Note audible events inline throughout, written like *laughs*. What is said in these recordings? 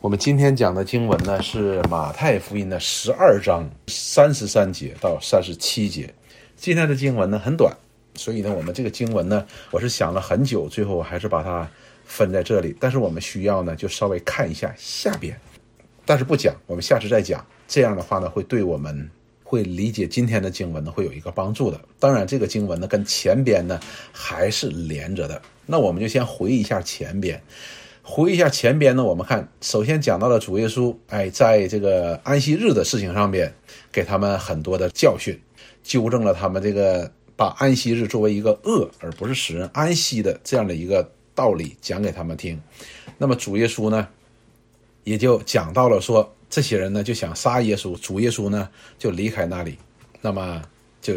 我们今天讲的经文呢，是马太福音的十二章三十三节到三十七节。今天的经文呢很短，所以呢，我们这个经文呢，我是想了很久，最后我还是把它分在这里。但是我们需要呢，就稍微看一下下边，但是不讲，我们下次再讲。这样的话呢，会对我们会理解今天的经文呢，会有一个帮助的。当然，这个经文呢，跟前边呢还是连着的。那我们就先回忆一下前边。回忆一下前边呢，我们看，首先讲到了主耶稣，哎，在这个安息日的事情上边，给他们很多的教训，纠正了他们这个把安息日作为一个恶而不是使人安息的这样的一个道理讲给他们听。那么主耶稣呢，也就讲到了说，这些人呢就想杀耶稣，主耶稣呢就离开那里，那么就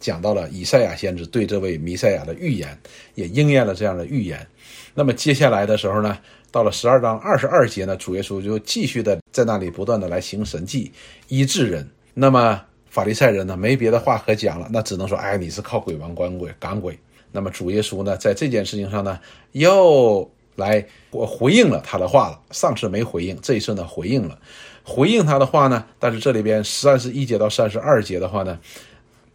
讲到了以赛亚先知对这位弥赛亚的预言，也应验了这样的预言。那么接下来的时候呢，到了十二章二十二节呢，主耶稣就继续的在那里不断的来行神迹，医治人。那么法利赛人呢，没别的话可讲了，那只能说，哎，你是靠鬼王赶鬼赶鬼。那么主耶稣呢，在这件事情上呢，又来我回应了他的话了。上次没回应，这一次呢回应了，回应他的话呢，但是这里边三十一节到三十二节的话呢，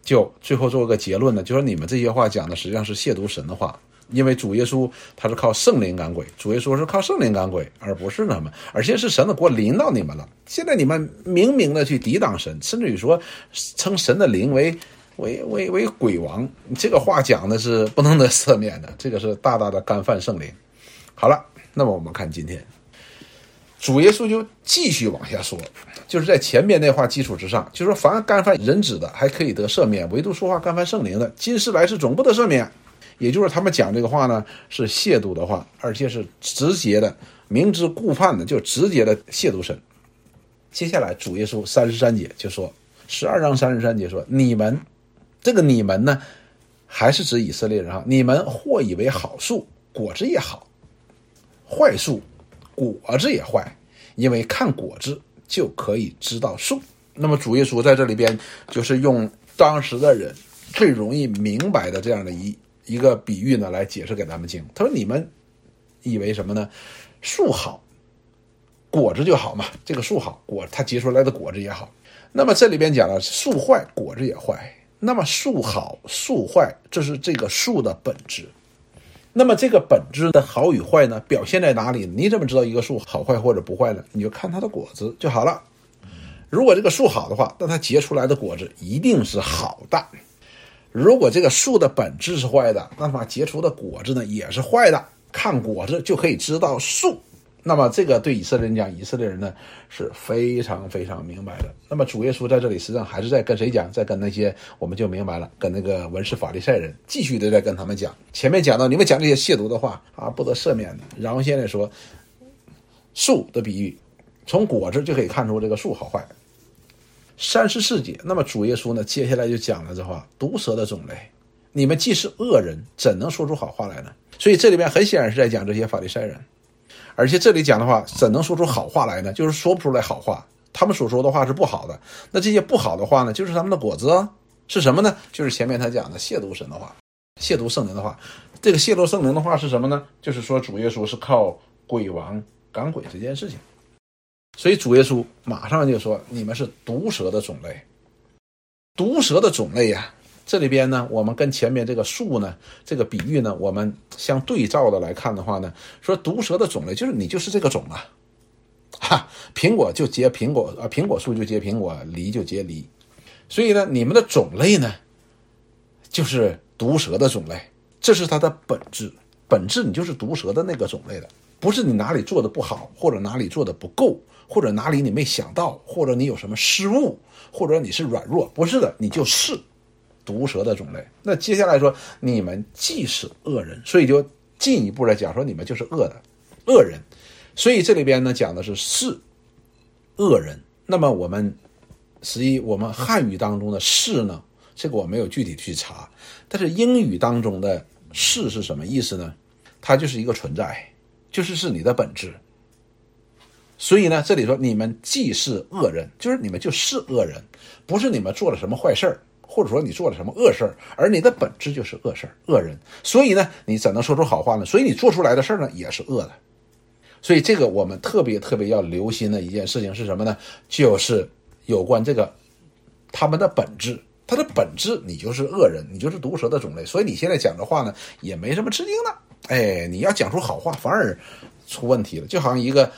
就最后做个结论呢，就说你们这些话讲的实际上是亵渎神的话。因为主耶稣他是靠圣灵赶鬼，主耶稣是靠圣灵赶鬼，而不是他们，而且是神的国临到你们了。现在你们明明的去抵挡神，甚至于说称神的灵为为为为鬼王，这个话讲的是不能得赦免的，这个是大大的干犯圣灵。好了，那么我们看今天，主耶稣就继续往下说，就是在前面那话基础之上，就说凡干犯人子的还可以得赦免，唯独说话干犯圣灵的，今世来世总不得赦免。也就是他们讲这个话呢，是亵渎的话，而且是直接的、明知故犯的，就直接的亵渎神。接下来主耶稣三十三节就说，十二章三十三节说：“你们这个你们呢，还是指以色列人哈？你们或以为好树果子也好，坏树果子也坏，因为看果子就可以知道树。那么主耶稣在这里边就是用当时的人最容易明白的这样的一。”一个比喻呢，来解释给咱们听。他说：“你们以为什么呢？树好，果子就好嘛。这个树好，果它结出来的果子也好。那么这里边讲了，树坏，果子也坏。那么树好，树坏，这是这个树的本质。那么这个本质的好与坏呢，表现在哪里？你怎么知道一个树好坏或者不坏呢？你就看它的果子就好了。如果这个树好的话，那它结出来的果子一定是好的。”如果这个树的本质是坏的，那么结出的果子呢也是坏的。看果子就可以知道树。那么这个对以色列人讲，以色列人呢是非常非常明白的。那么主耶稣在这里实际上还是在跟谁讲？在跟那些我们就明白了，跟那个文士法利赛人继续的在跟他们讲。前面讲到你们讲这些亵渎的话啊，不得赦免的。然后现在说树的比喻，从果子就可以看出这个树好坏。三十四节，那么主耶稣呢？接下来就讲了这话：毒蛇的种类，你们既是恶人，怎能说出好话来呢？所以这里面很显然是在讲这些法利赛人，而且这里讲的话，怎能说出好话来呢？就是说不出来好话，他们所说的话是不好的。那这些不好的话呢，就是他们的果子啊，是什么呢？就是前面他讲的亵渎神的话，亵渎圣灵的话。这个亵渎圣灵的话是什么呢？就是说主耶稣是靠鬼王赶鬼这件事情。所以主耶稣马上就说：“你们是毒蛇的种类，毒蛇的种类呀。这里边呢，我们跟前面这个树呢，这个比喻呢，我们相对照的来看的话呢，说毒蛇的种类就是你就是这个种啊，哈，苹果就结苹果啊，苹果树就结苹果，梨就结梨。所以呢，你们的种类呢，就是毒蛇的种类，这是它的本质，本质你就是毒蛇的那个种类的，不是你哪里做的不好，或者哪里做的不够。”或者哪里你没想到，或者你有什么失误，或者你是软弱，不是的，你就是毒蛇的种类。那接下来说，你们既是恶人，所以就进一步来讲说，你们就是恶的恶人。所以这里边呢讲的是是恶人。那么我们实际我们汉语当中的是呢，这个我没有具体去查，但是英语当中的是是什么意思呢？它就是一个存在，就是是你的本质。所以呢，这里说你们既是恶人，就是你们就是恶人，不是你们做了什么坏事儿，或者说你做了什么恶事儿，而你的本质就是恶事儿、恶人。所以呢，你怎能说出好话呢？所以你做出来的事儿呢，也是恶的。所以这个我们特别特别要留心的一件事情是什么呢？就是有关这个他们的本质，它的本质你就是恶人，你就是毒蛇的种类。所以你现在讲的话呢，也没什么吃惊的。哎，你要讲出好话，反而出问题了。就好像一个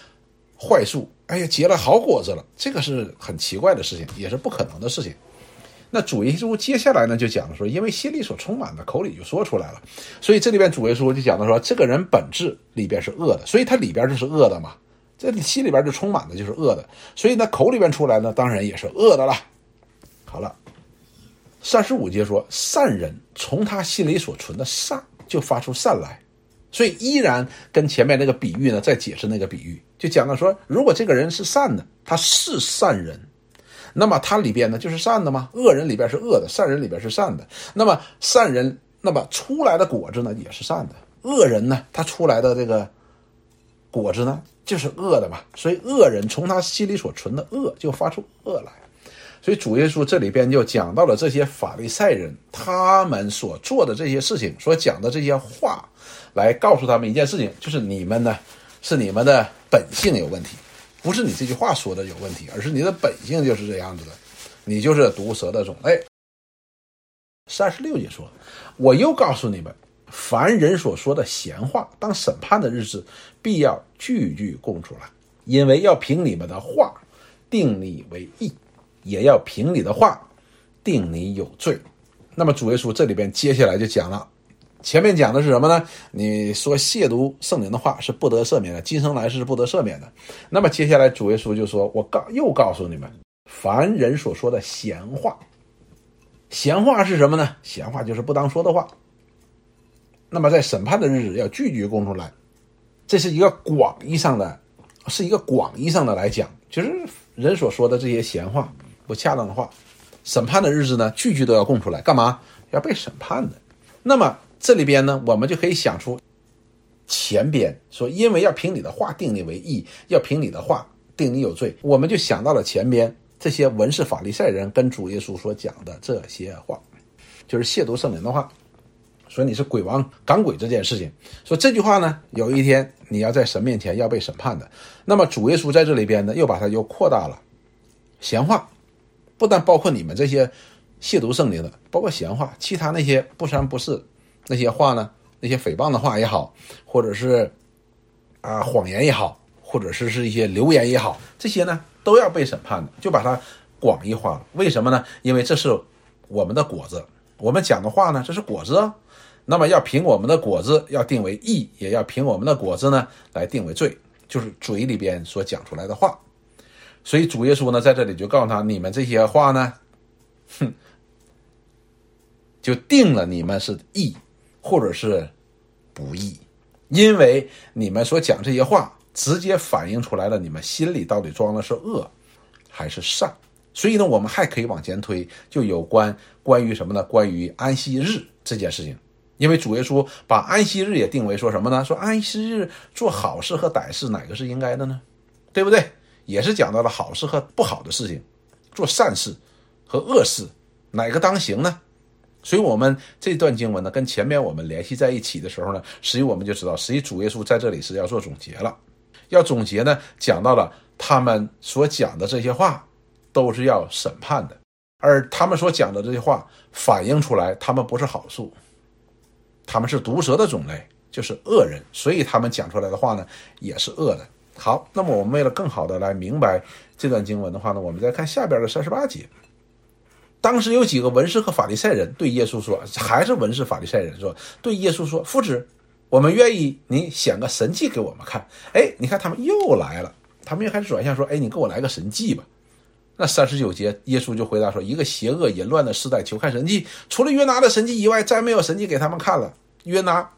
坏树，哎呀，结了好果子了，这个是很奇怪的事情，也是不可能的事情。那主耶稣接下来呢，就讲说，因为心里所充满的，口里就说出来了。所以这里边主耶稣就讲到说，这个人本质里边是恶的，所以他里边就是恶的嘛。这心里边就充满的就是恶的，所以呢，口里边出来呢，当然也是恶的了。好了，三十五节说，善人从他心里所存的善就发出善来。所以依然跟前面那个比喻呢，在解释那个比喻，就讲到说，如果这个人是善的，他是善人，那么他里边呢就是善的吗？恶人里边是恶的，善人里边是善的。那么善人那么出来的果子呢也是善的，恶人呢他出来的这个果子呢就是恶的嘛。所以恶人从他心里所存的恶就发出恶来。所以主耶稣这里边就讲到了这些法利赛人他们所做的这些事情，所讲的这些话。来告诉他们一件事情，就是你们呢，是你们的本性有问题，不是你这句话说的有问题，而是你的本性就是这样子的，你就是毒蛇的种类。三十六节说：“我又告诉你们，凡人所说的闲话，当审判的日子，必要句句供出来，因为要凭你们的话定你为义，也要凭你的话定你有罪。”那么主耶稣这里边接下来就讲了。前面讲的是什么呢？你说亵渎圣灵的话是不得赦免的，今生来世是不得赦免的。那么接下来主耶稣就说：“我告又告诉你们，凡人所说的闲话，闲话是什么呢？闲话就是不当说的话。那么在审判的日子要句句供出来，这是一个广义上的，是一个广义上的来讲，就是人所说的这些闲话、不恰当的话，审判的日子呢，句句都要供出来，干嘛？要被审判的。那么。这里边呢，我们就可以想出前边说，因为要凭你的话定你为义，要凭你的话定你有罪，我们就想到了前边这些文士法利赛人跟主耶稣所讲的这些话，就是亵渎圣灵的话，说你是鬼王赶鬼这件事情。说这句话呢，有一天你要在神面前要被审判的。那么主耶稣在这里边呢，又把它又扩大了，闲话不但包括你们这些亵渎圣灵的，包括闲话，其他那些不三不四。那些话呢？那些诽谤的话也好，或者是啊谎言也好，或者是是一些流言也好，这些呢都要被审判的，就把它广义化了。为什么呢？因为这是我们的果子，我们讲的话呢，这是果子，那么要凭我们的果子要定为义，也要凭我们的果子呢来定为罪，就是嘴里边所讲出来的话。所以主耶稣呢在这里就告诉他：你们这些话呢，哼，就定了你们是义。或者是不义，因为你们所讲这些话，直接反映出来了你们心里到底装的是恶还是善。所以呢，我们还可以往前推，就有关关于什么呢？关于安息日这件事情。因为主耶稣把安息日也定为说什么呢？说安息日做好事和歹事哪个是应该的呢？对不对？也是讲到了好事和不好的事情，做善事和恶事哪个当行呢？所以，我们这段经文呢，跟前面我们联系在一起的时候呢，实际我们就知道，实际主耶稣在这里是要做总结了。要总结呢，讲到了他们所讲的这些话，都是要审判的，而他们所讲的这些话，反映出来他们不是好树，他们是毒蛇的种类，就是恶人，所以他们讲出来的话呢，也是恶的。好，那么我们为了更好的来明白这段经文的话呢，我们再看下边的三十八节。当时有几个文士和法利赛人对耶稣说：“还是文士法利赛人说，对耶稣说，夫子，我们愿意你显个神迹给我们看。”哎，你看他们又来了，他们又开始转向说：“哎，你给我来个神迹吧。”那三十九节，耶稣就回答说：“一个邪恶淫乱的时代，求看神迹，除了约拿的神迹以外，再没有神迹给他们看了。约拿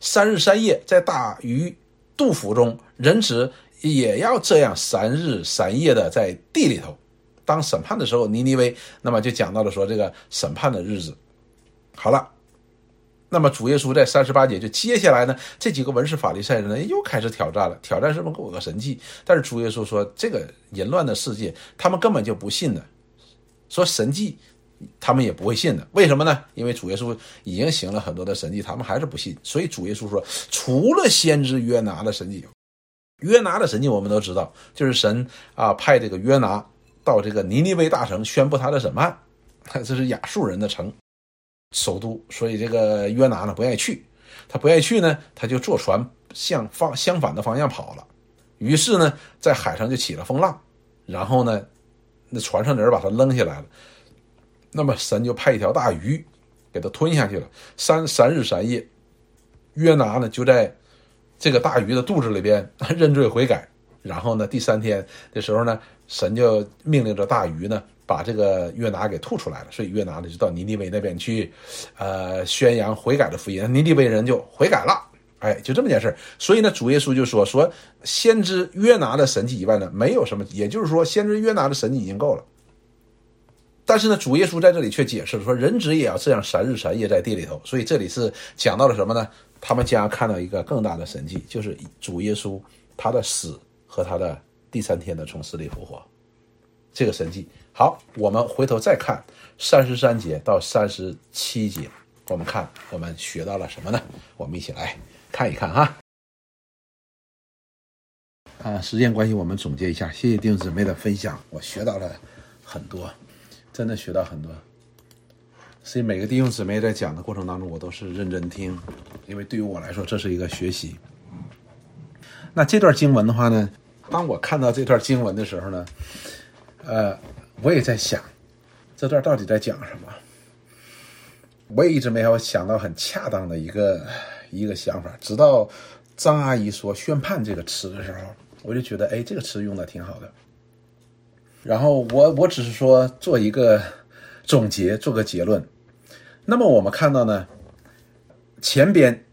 三日三夜在大鱼肚腹中，人子也要这样三日三夜的在地里头。”当审判的时候，尼尼微，那么就讲到了说这个审判的日子。好了，那么主耶稣在三十八节就接下来呢，这几个文士法利赛人呢又开始挑战了，挑战什么给我个神迹。但是主耶稣说，这个淫乱的世界，他们根本就不信的，说神迹，他们也不会信的。为什么呢？因为主耶稣已经行了很多的神迹，他们还是不信。所以主耶稣说，除了先知约拿的神迹，约拿的神迹我们都知道，就是神啊派这个约拿到这个尼尼微大城宣布他的审判，*laughs* 这是亚述人的城首都，所以这个约拿呢不愿意去，他不愿意去呢，他就坐船向方相反的方向跑了，于是呢在海上就起了风浪，然后呢那船上的人把他扔下来了，那么神就派一条大鱼给他吞下去了，三三日三夜，约拿呢就在。这个大鱼的肚子里边 *laughs* 认罪悔改，然后呢，第三天的时候呢，神就命令着大鱼呢，把这个约拿给吐出来了。所以约拿呢就到尼尼微那边去，呃，宣扬悔改的福音。尼尼微人就悔改了，哎，就这么件事所以呢，主耶稣就说说，先知约拿的神迹以外呢，没有什么。也就是说，先知约拿的神迹已经够了。但是呢，主耶稣在这里却解释说，人子也要这样三日三夜在地里头。所以这里是讲到了什么呢？他们将要看到一个更大的神迹，就是主耶稣他的死和他的第三天的从死里复活，这个神迹。好，我们回头再看三十三节到三十七节，我们看我们学到了什么呢？我们一起来看一看哈。啊，时间关系，我们总结一下。谢谢弟兄姊妹的分享，我学到了很多，真的学到很多。所以每个弟兄姊妹在讲的过程当中，我都是认真听，因为对于我来说这是一个学习。那这段经文的话呢，当我看到这段经文的时候呢，呃，我也在想，这段到底在讲什么？我也一直没有想到很恰当的一个一个想法。直到张阿姨说“宣判”这个词的时候，我就觉得，哎，这个词用的挺好的。然后我我只是说做一个总结，做个结论。那么我们看到呢，前边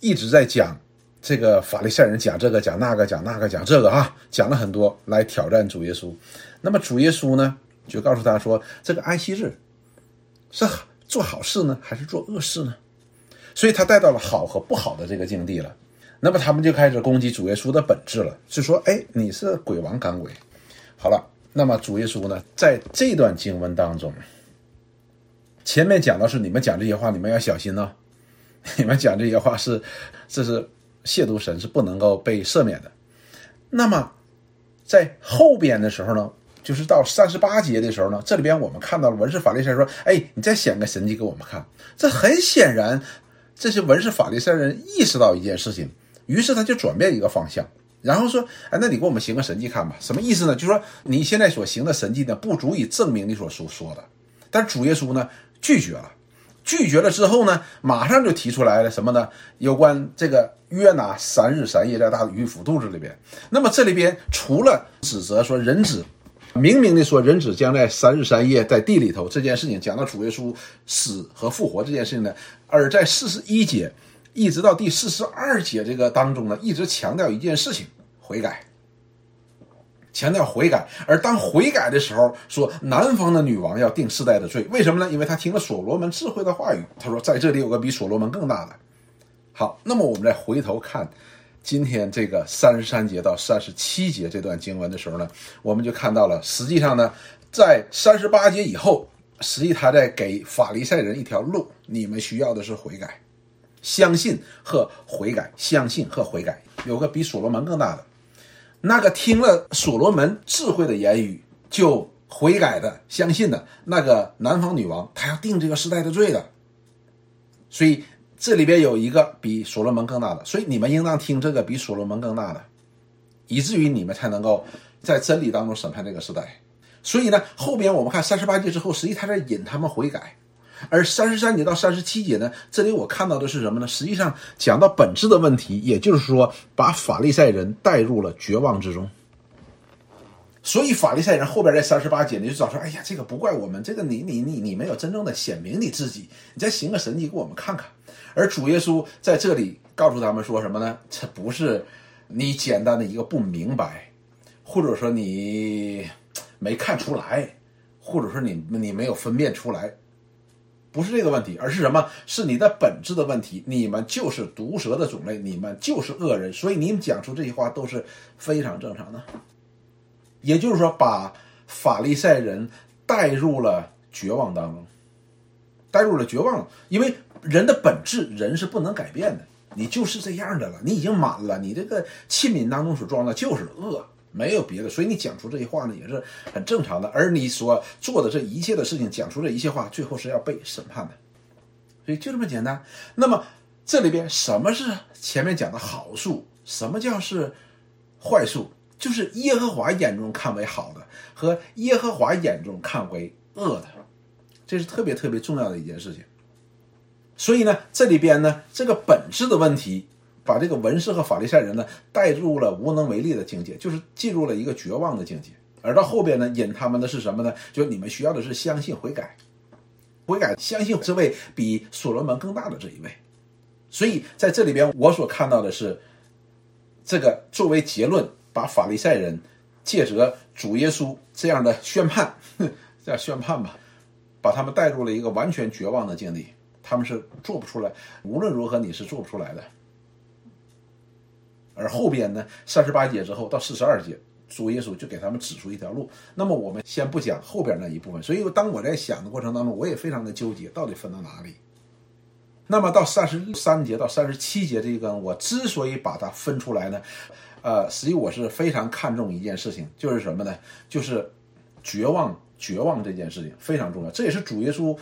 一直在讲这个法利赛人讲这个讲那个讲那个讲这个哈，讲了很多来挑战主耶稣。那么主耶稣呢，就告诉他说，这个安息日是做好事呢，还是做恶事呢？所以他带到了好和不好的这个境地了。那么他们就开始攻击主耶稣的本质了，就说：“哎，你是鬼王赶鬼。”好了，那么主耶稣呢，在这段经文当中。前面讲的是你们讲这些话，你们要小心呢。你们讲这些话是，这是亵渎神，是不能够被赦免的。那么，在后边的时候呢，就是到三十八节的时候呢，这里边我们看到了文士法利赛说：“哎，你再显个神迹给我们看。”这很显然，这些文士法利赛人意识到一件事情，于是他就转变一个方向，然后说：“哎，那你给我们行个神迹看吧。”什么意思呢？就是说你现在所行的神迹呢，不足以证明你所说说的。但是主耶稣呢？拒绝了，拒绝了之后呢，马上就提出来了什么呢？有关这个约拿三日三夜在大鱼腹肚子里边。那么这里边除了指责说人子，明明的说人子将在三日三夜在地里头这件事情，讲到主耶稣死和复活这件事情呢，而在四十一节一直到第四十二节这个当中呢，一直强调一件事情：悔改。强调悔改，而当悔改的时候，说南方的女王要定世代的罪，为什么呢？因为他听了所罗门智慧的话语。他说，在这里有个比所罗门更大的。好，那么我们再回头看今天这个三十三节到三十七节这段经文的时候呢，我们就看到了，实际上呢，在三十八节以后，实际他在给法利赛人一条路，你们需要的是悔改，相信和悔改，相信和悔改，有个比所罗门更大的。那个听了所罗门智慧的言语就悔改的、相信的那个南方女王，她要定这个时代的罪的。所以这里边有一个比所罗门更大的，所以你们应当听这个比所罗门更大的，以至于你们才能够在真理当中审判这个时代。所以呢，后边我们看三十八节之后，实际他在引他们悔改。而三十三节到三十七节呢，这里我看到的是什么呢？实际上讲到本质的问题，也就是说，把法利赛人带入了绝望之中。所以法利赛人后边这三十八节你，就找说：“哎呀，这个不怪我们，这个你你你你没有真正的显明你自己，你再行个神迹给我们看看。”而主耶稣在这里告诉他们说什么呢？这不是你简单的一个不明白，或者说你没看出来，或者说你你没有分辨出来。不是这个问题，而是什么？是你的本质的问题。你们就是毒蛇的种类，你们就是恶人，所以你们讲出这些话都是非常正常的。也就是说，把法利赛人带入了绝望当中，带入了绝望。因为人的本质，人是不能改变的。你就是这样的了，你已经满了，你这个器皿当中所装的就是恶，没有别的。所以你讲出这些话呢，也是很正常的。而你所做的这一切的事情，讲出这一切话，最后是要被审判的。所以就这么简单。那么这里边什么是前面讲的好处？什么叫是坏处？就是耶和华眼中看为好的和耶和华眼中看为恶的，这是特别特别重要的一件事情。所以呢，这里边呢，这个本质的问题，把这个文士和法利赛人呢带入了无能为力的境界，就是进入了一个绝望的境界。而到后边呢，引他们的是什么呢？就你们需要的是相信悔改，悔改，相信这位比所罗门更大的这一位。所以在这里边，我所看到的是，这个作为结论，把法利赛人借着主耶稣这样的宣判，这样宣判吧，把他们带入了一个完全绝望的境地。他们是做不出来，无论如何你是做不出来的。而后边呢，三十八节之后到四十二节，主耶稣就给他们指出一条路。那么我们先不讲后边那一部分。所以当我在想的过程当中，我也非常的纠结，到底分到哪里。那么到三十三节到三十七节这一根，我之所以把它分出来呢，呃，实际我是非常看重一件事情，就是什么呢？就是绝望，绝望这件事情非常重要。这也是主耶稣。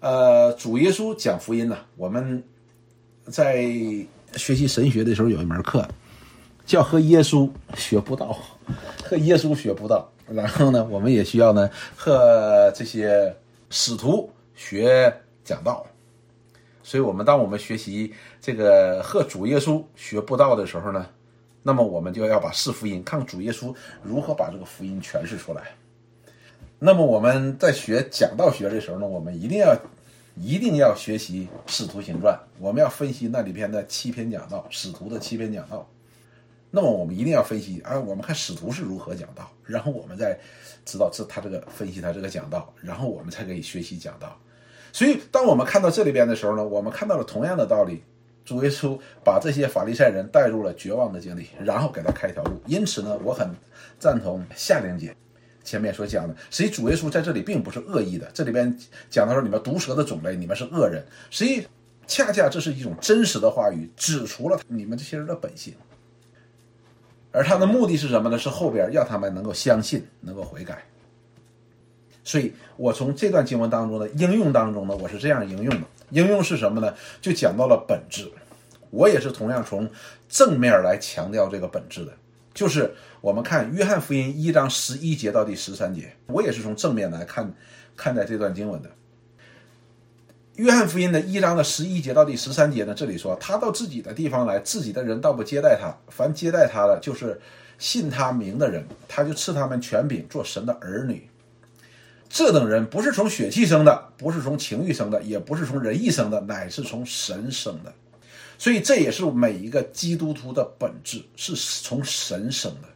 呃，主耶稣讲福音呢，我们在学习神学的时候有一门课，叫和耶稣学不道，和耶稣学不道。然后呢，我们也需要呢和这些使徒学讲道。所以，我们当我们学习这个和主耶稣学不道的时候呢，那么我们就要把四福音，看主耶稣如何把这个福音诠释出来。那么我们在学讲道学的时候呢，我们一定要。一定要学习《使徒行传》，我们要分析那里边的七篇讲道，使徒的七篇讲道。那么我们一定要分析啊，我们看使徒是如何讲道，然后我们再知道这他这个分析他这个讲道，然后我们才可以学习讲道。所以，当我们看到这里边的时候呢，我们看到了同样的道理：主耶稣把这些法利赛人带入了绝望的境地，然后给他开一条路。因此呢，我很赞同夏玲姐。前面所讲的，实际主耶稣在这里并不是恶意的。这里边讲到说，你们毒蛇的种类，你们是恶人。实际恰恰这是一种真实的话语，指出了你们这些人的本性。而他的目的是什么呢？是后边让他们能够相信，能够悔改。所以我从这段经文当中的应用当中呢，我是这样应用的。应用是什么呢？就讲到了本质。我也是同样从正面来强调这个本质的。就是我们看约翰福音一章十一节到第十三节，我也是从正面来看看待这段经文的。约翰福音的一章的十一节到第十三节呢，这里说他到自己的地方来，自己的人倒不接待他，凡接待他的，就是信他名的人，他就赐他们权柄做神的儿女。这等人不是从血气生的，不是从情欲生的，也不是从人意生的，乃是从神生的。所以这也是每一个基督徒的本质，是从神生的，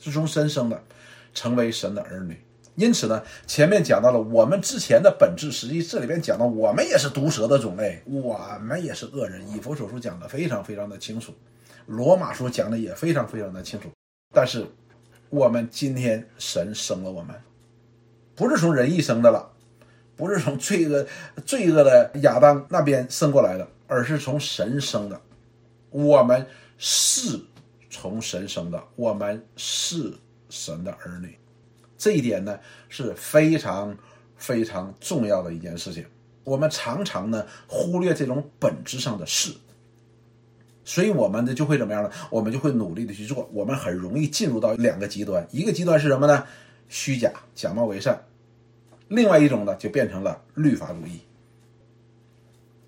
是从神生的，成为神的儿女。因此呢，前面讲到了我们之前的本质，实际这里边讲到我们也是毒蛇的种类，我们也是恶人。以佛所书讲的非常非常的清楚，罗马书讲的也非常非常的清楚。但是我们今天神生了我们，不是从人意生的了，不是从罪恶罪恶的亚当那边生过来的。而是从神生的，我们是从神生的，我们是神的儿女，这一点呢是非常非常重要的一件事情。我们常常呢忽略这种本质上的事，所以我们呢就会怎么样呢？我们就会努力的去做，我们很容易进入到两个极端，一个极端是什么呢？虚假、假冒为善；另外一种呢就变成了律法主义。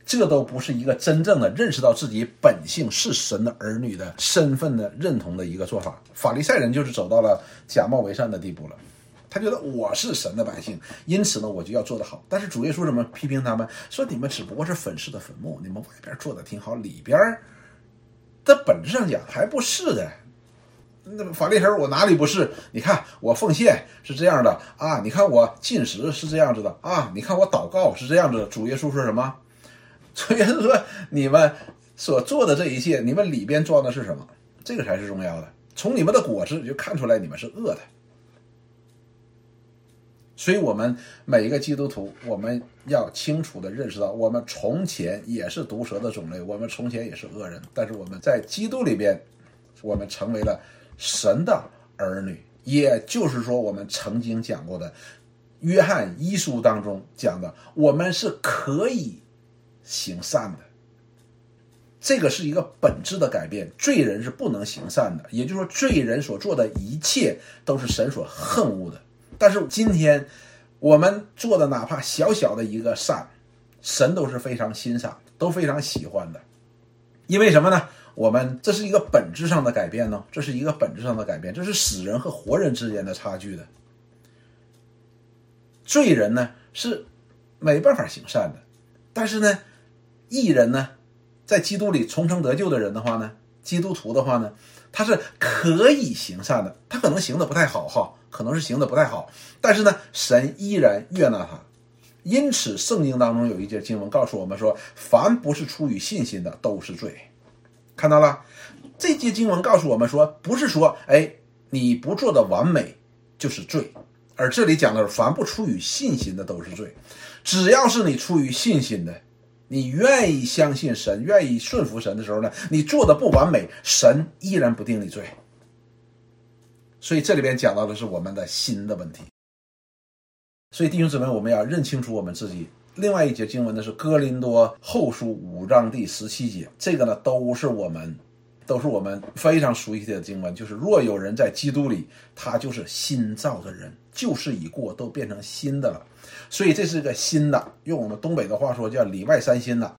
这都不是一个真正的认识到自己本性是神的儿女的身份的认同的一个做法。法利赛人就是走到了假冒为善的地步了。他觉得我是神的百姓，因此呢，我就要做得好。但是主耶稣怎么批评他们？说你们只不过是粉饰的坟墓，你们外边做的挺好，里边的本质上讲还不是的。那法利赛人我哪里不是？你看我奉献是这样的啊，你看我进食是这样子的啊，你看我祷告是这样子的。主耶稣说什么？*laughs* 所以说，你们所做的这一切，你们里边装的是什么？这个才是重要的。从你们的果子就看出来，你们是恶的。所以，我们每一个基督徒，我们要清楚的认识到，我们从前也是毒蛇的种类，我们从前也是恶人，但是我们在基督里边，我们成为了神的儿女。也就是说，我们曾经讲过的《约翰一书》当中讲的，我们是可以行善的。这个是一个本质的改变，罪人是不能行善的，也就是说，罪人所做的一切都是神所恨恶的。但是今天我们做的哪怕小小的一个善，神都是非常欣赏，都非常喜欢的。因为什么呢？我们这是一个本质上的改变呢，这是一个本质上的改变，这是死人和活人之间的差距的。罪人呢是没办法行善的，但是呢，义人呢？在基督里重生得救的人的话呢，基督徒的话呢，他是可以行善的。他可能行的不太好哈，可能是行的不太好，但是呢，神依然悦纳他。因此，圣经当中有一节经文告诉我们说：“凡不是出于信心的，都是罪。”看到了，这节经文告诉我们说，不是说哎你不做的完美就是罪，而这里讲的是凡不出于信心的都是罪。只要是你出于信心的。你愿意相信神，愿意顺服神的时候呢？你做的不完美，神依然不定你罪。所以这里边讲到的是我们的心的问题。所以弟兄姊妹，我们要认清楚我们自己。另外一节经文呢是哥林多后书五章第十七节，这个呢都是我们，都是我们非常熟悉的经文。就是若有人在基督里，他就是新造的人，旧事已过，都变成新的了。所以这是个新的，用我们东北的话说叫里外三新的，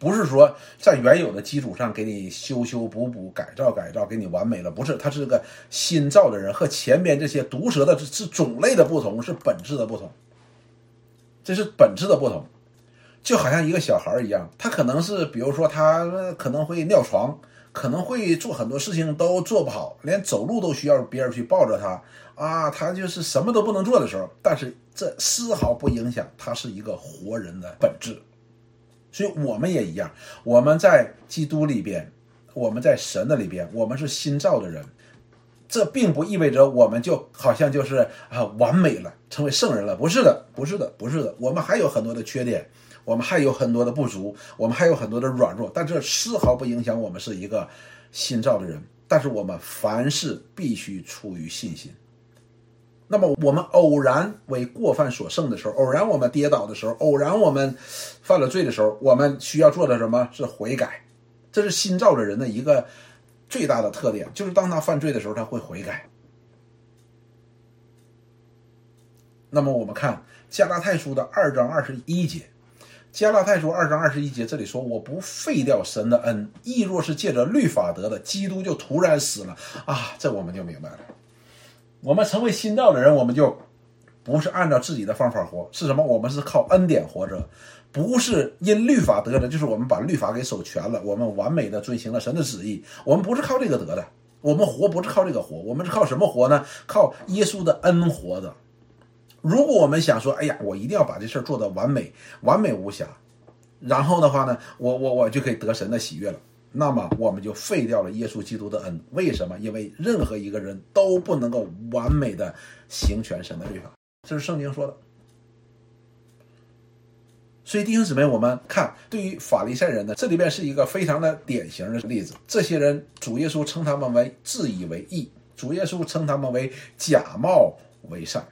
不是说在原有的基础上给你修修补补、改造改造，给你完美了，不是，他是个新造的人，和前边这些毒蛇的是种类的不同，是本质的不同，这是本质的不同，就好像一个小孩一样，他可能是，比如说他可能会尿床。可能会做很多事情都做不好，连走路都需要别人去抱着他啊，他就是什么都不能做的时候。但是这丝毫不影响他是一个活人的本质。所以我们也一样，我们在基督里边，我们在神的里边，我们是新造的人。这并不意味着我们就好像就是啊完美了，成为圣人了。不是的，不是的，不是的，我们还有很多的缺点。我们还有很多的不足，我们还有很多的软弱，但这丝毫不影响我们是一个新造的人。但是我们凡事必须出于信心。那么我们偶然为过犯所胜的时候，偶然我们跌倒的时候，偶然我们犯了罪的时候，我们需要做的什么是悔改？这是新造的人的一个最大的特点，就是当他犯罪的时候，他会悔改。那么我们看加拉太书的二章二十一节。加拉太书二章二十一节，这里说：“我不废掉神的恩，亦若是借着律法得的，基督就突然死了啊！”这我们就明白了。我们成为新造的人，我们就不是按照自己的方法活，是什么？我们是靠恩典活着，不是因律法得的，就是我们把律法给守全了，我们完美的遵行了神的旨意。我们不是靠这个得的，我们活不是靠这个活，我们是靠什么活呢？靠耶稣的恩活的。如果我们想说，哎呀，我一定要把这事儿做得完美、完美无瑕，然后的话呢，我我我就可以得神的喜悦了。那么我们就废掉了耶稣基督的恩。为什么？因为任何一个人都不能够完美的行全神的律法，这是圣经说的。所以弟兄姊妹，我们看对于法利赛人呢，这里边是一个非常的典型的例子。这些人，主耶稣称他们为自以为义，主耶稣称他们为假冒为善。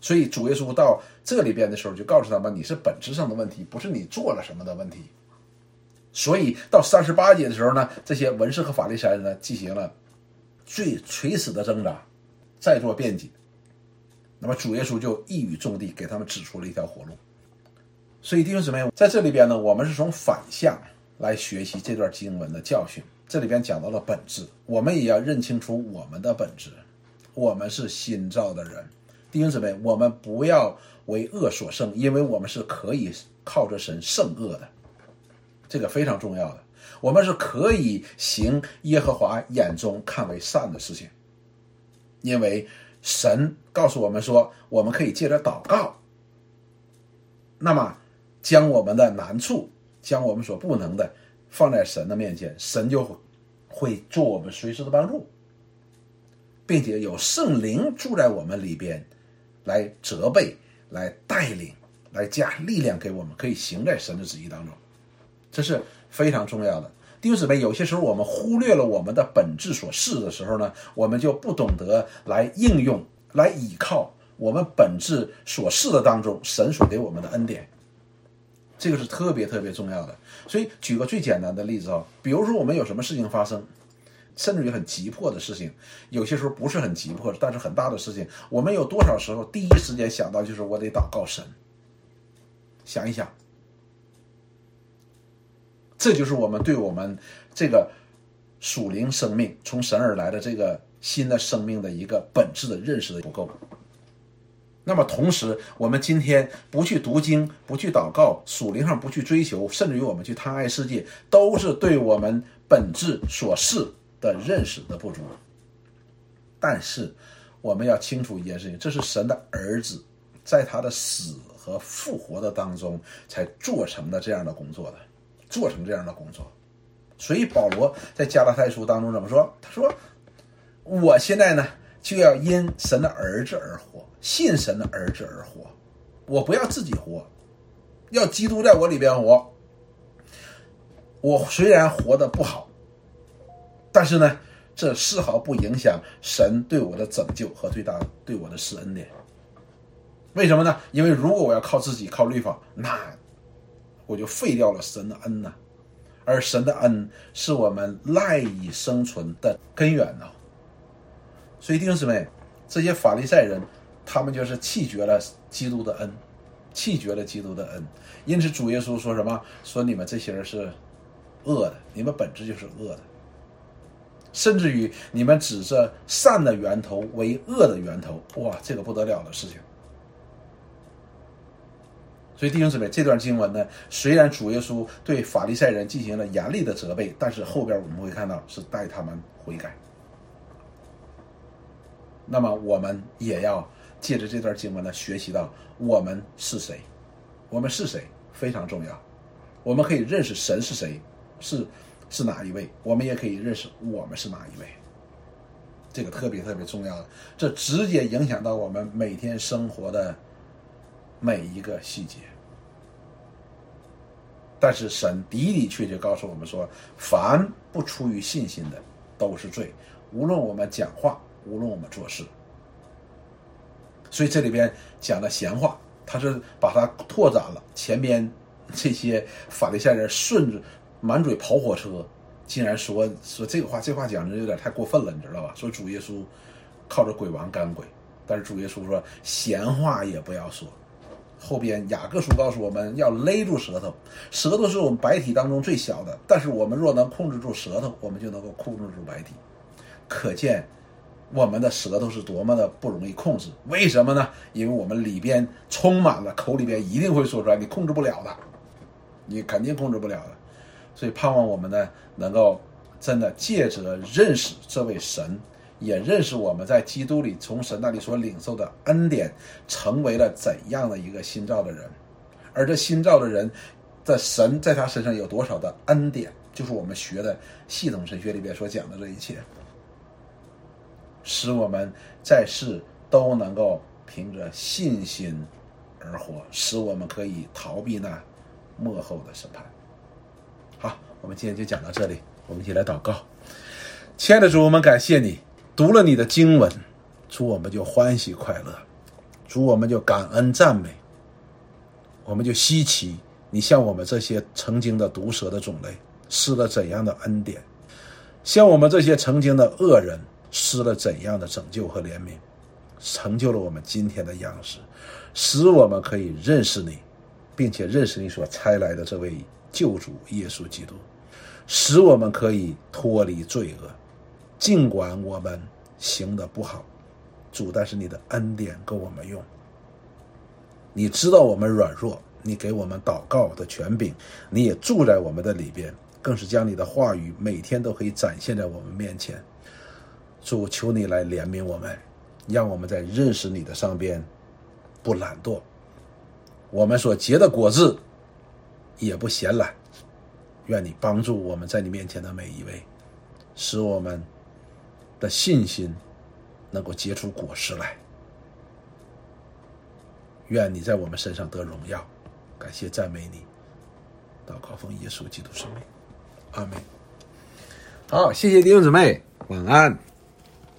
所以主耶稣到这里边的时候，就告诉他们：“你是本质上的问题，不是你做了什么的问题。”所以到三十八节的时候呢，这些文士和法利赛人呢进行了最垂死的挣扎，再做辩解。那么主耶稣就一语中的给他们指出了一条活路。所以弟兄姊妹，在这里边呢，我们是从反向来学习这段经文的教训。这里边讲到了本质，我们也要认清楚我们的本质，我们是新造的人。弟兄姊妹，我们不要为恶所胜，因为我们是可以靠着神胜恶的，这个非常重要的。我们是可以行耶和华眼中看为善的事情，因为神告诉我们说，我们可以借着祷告，那么将我们的难处，将我们所不能的放在神的面前，神就会做我们随时的帮助，并且有圣灵住在我们里边。来责备、来带领、来加力量给我们，可以行在神的旨意当中，这是非常重要的。弟兄姊妹，有些时候我们忽略了我们的本质所示的时候呢，我们就不懂得来应用、来倚靠我们本质所示的当中神所给我们的恩典，这个是特别特别重要的。所以，举个最简单的例子啊，比如说我们有什么事情发生，甚至于很急迫的事情，有些时候不是很急迫，但是很大的事情，我们有多少时候第一时间想到就是我得祷告神？想一想。这就是我们对我们这个属灵生命从神而来的这个新的生命的一个本质的认识的不够。那么同时，我们今天不去读经、不去祷告、属灵上不去追求，甚至于我们去贪爱世界，都是对我们本质所示的认识的不足。但是，我们要清楚一件事情：这是神的儿子在他的死和复活的当中才做成的这样的工作的。做成这样的工作，所以保罗在加拉太书当中怎么说？他说：“我现在呢，就要因神的儿子而活，信神的儿子而活。我不要自己活，要基督在我里边活。我虽然活得不好，但是呢，这丝毫不影响神对我的拯救和最大对我的施恩的。为什么呢？因为如果我要靠自己靠律法，那……我就废掉了神的恩呐，而神的恩是我们赖以生存的根源呐。所以弟兄姊妹，这些法利赛人，他们就是弃绝了基督的恩，弃绝了基督的恩。因此主耶稣说什么？说你们这些人是恶的，你们本质就是恶的，甚至于你们指着善的源头为恶的源头，哇，这个不得了的事情。所以弟兄姊妹，这段经文呢，虽然主耶稣对法利赛人进行了严厉的责备，但是后边我们会看到是带他们悔改。那么我们也要借着这段经文呢，学习到我们是谁，我们是谁非常重要。我们可以认识神是谁，是是哪一位，我们也可以认识我们是哪一位。这个特别特别重要的，这直接影响到我们每天生活的每一个细节。但是神的的确确告诉我们说，凡不出于信心的，都是罪。无论我们讲话，无论我们做事。所以这里边讲的闲话，他是把它拓展了。前边这些法利赛人顺着满嘴跑火车，竟然说说这个话，这话讲的有点太过分了，你知道吧？说主耶稣靠着鬼王干鬼，但是主耶稣说闲话也不要说。后边雅各书告诉我们要勒住舌头，舌头是我们白体当中最小的，但是我们若能控制住舌头，我们就能够控制住白体。可见我们的舌头是多么的不容易控制。为什么呢？因为我们里边充满了，口里边一定会说出来，你控制不了的，你肯定控制不了的。所以盼望我们呢，能够真的借着认识这位神。也认识我们在基督里从神那里所领受的恩典，成为了怎样的一个新造的人，而这新造的人的神在他身上有多少的恩典，就是我们学的系统神学里边所讲的这一切，使我们在世都能够凭着信心而活，使我们可以逃避那幕后的审判。好，我们今天就讲到这里，我们一起来祷告，亲爱的主，我们感谢你。读了你的经文，主我们就欢喜快乐，主我们就感恩赞美，我们就稀奇你向我们这些曾经的毒蛇的种类施了怎样的恩典，向我们这些曾经的恶人施了怎样的拯救和怜悯，成就了我们今天的样式，使我们可以认识你，并且认识你所差来的这位救主耶稣基督，使我们可以脱离罪恶。尽管我们行的不好，主，但是你的恩典够我们用。你知道我们软弱，你给我们祷告的权柄，你也住在我们的里边，更是将你的话语每天都可以展现在我们面前。主，求你来怜悯我们，让我们在认识你的上边不懒惰，我们所结的果子也不闲懒。愿你帮助我们在你面前的每一位，使我们。的信心能够结出果实来，愿你在我们身上得荣耀。感谢赞美你，祷告奉耶稣基督圣名，阿门。好，谢谢弟兄姊妹，晚安。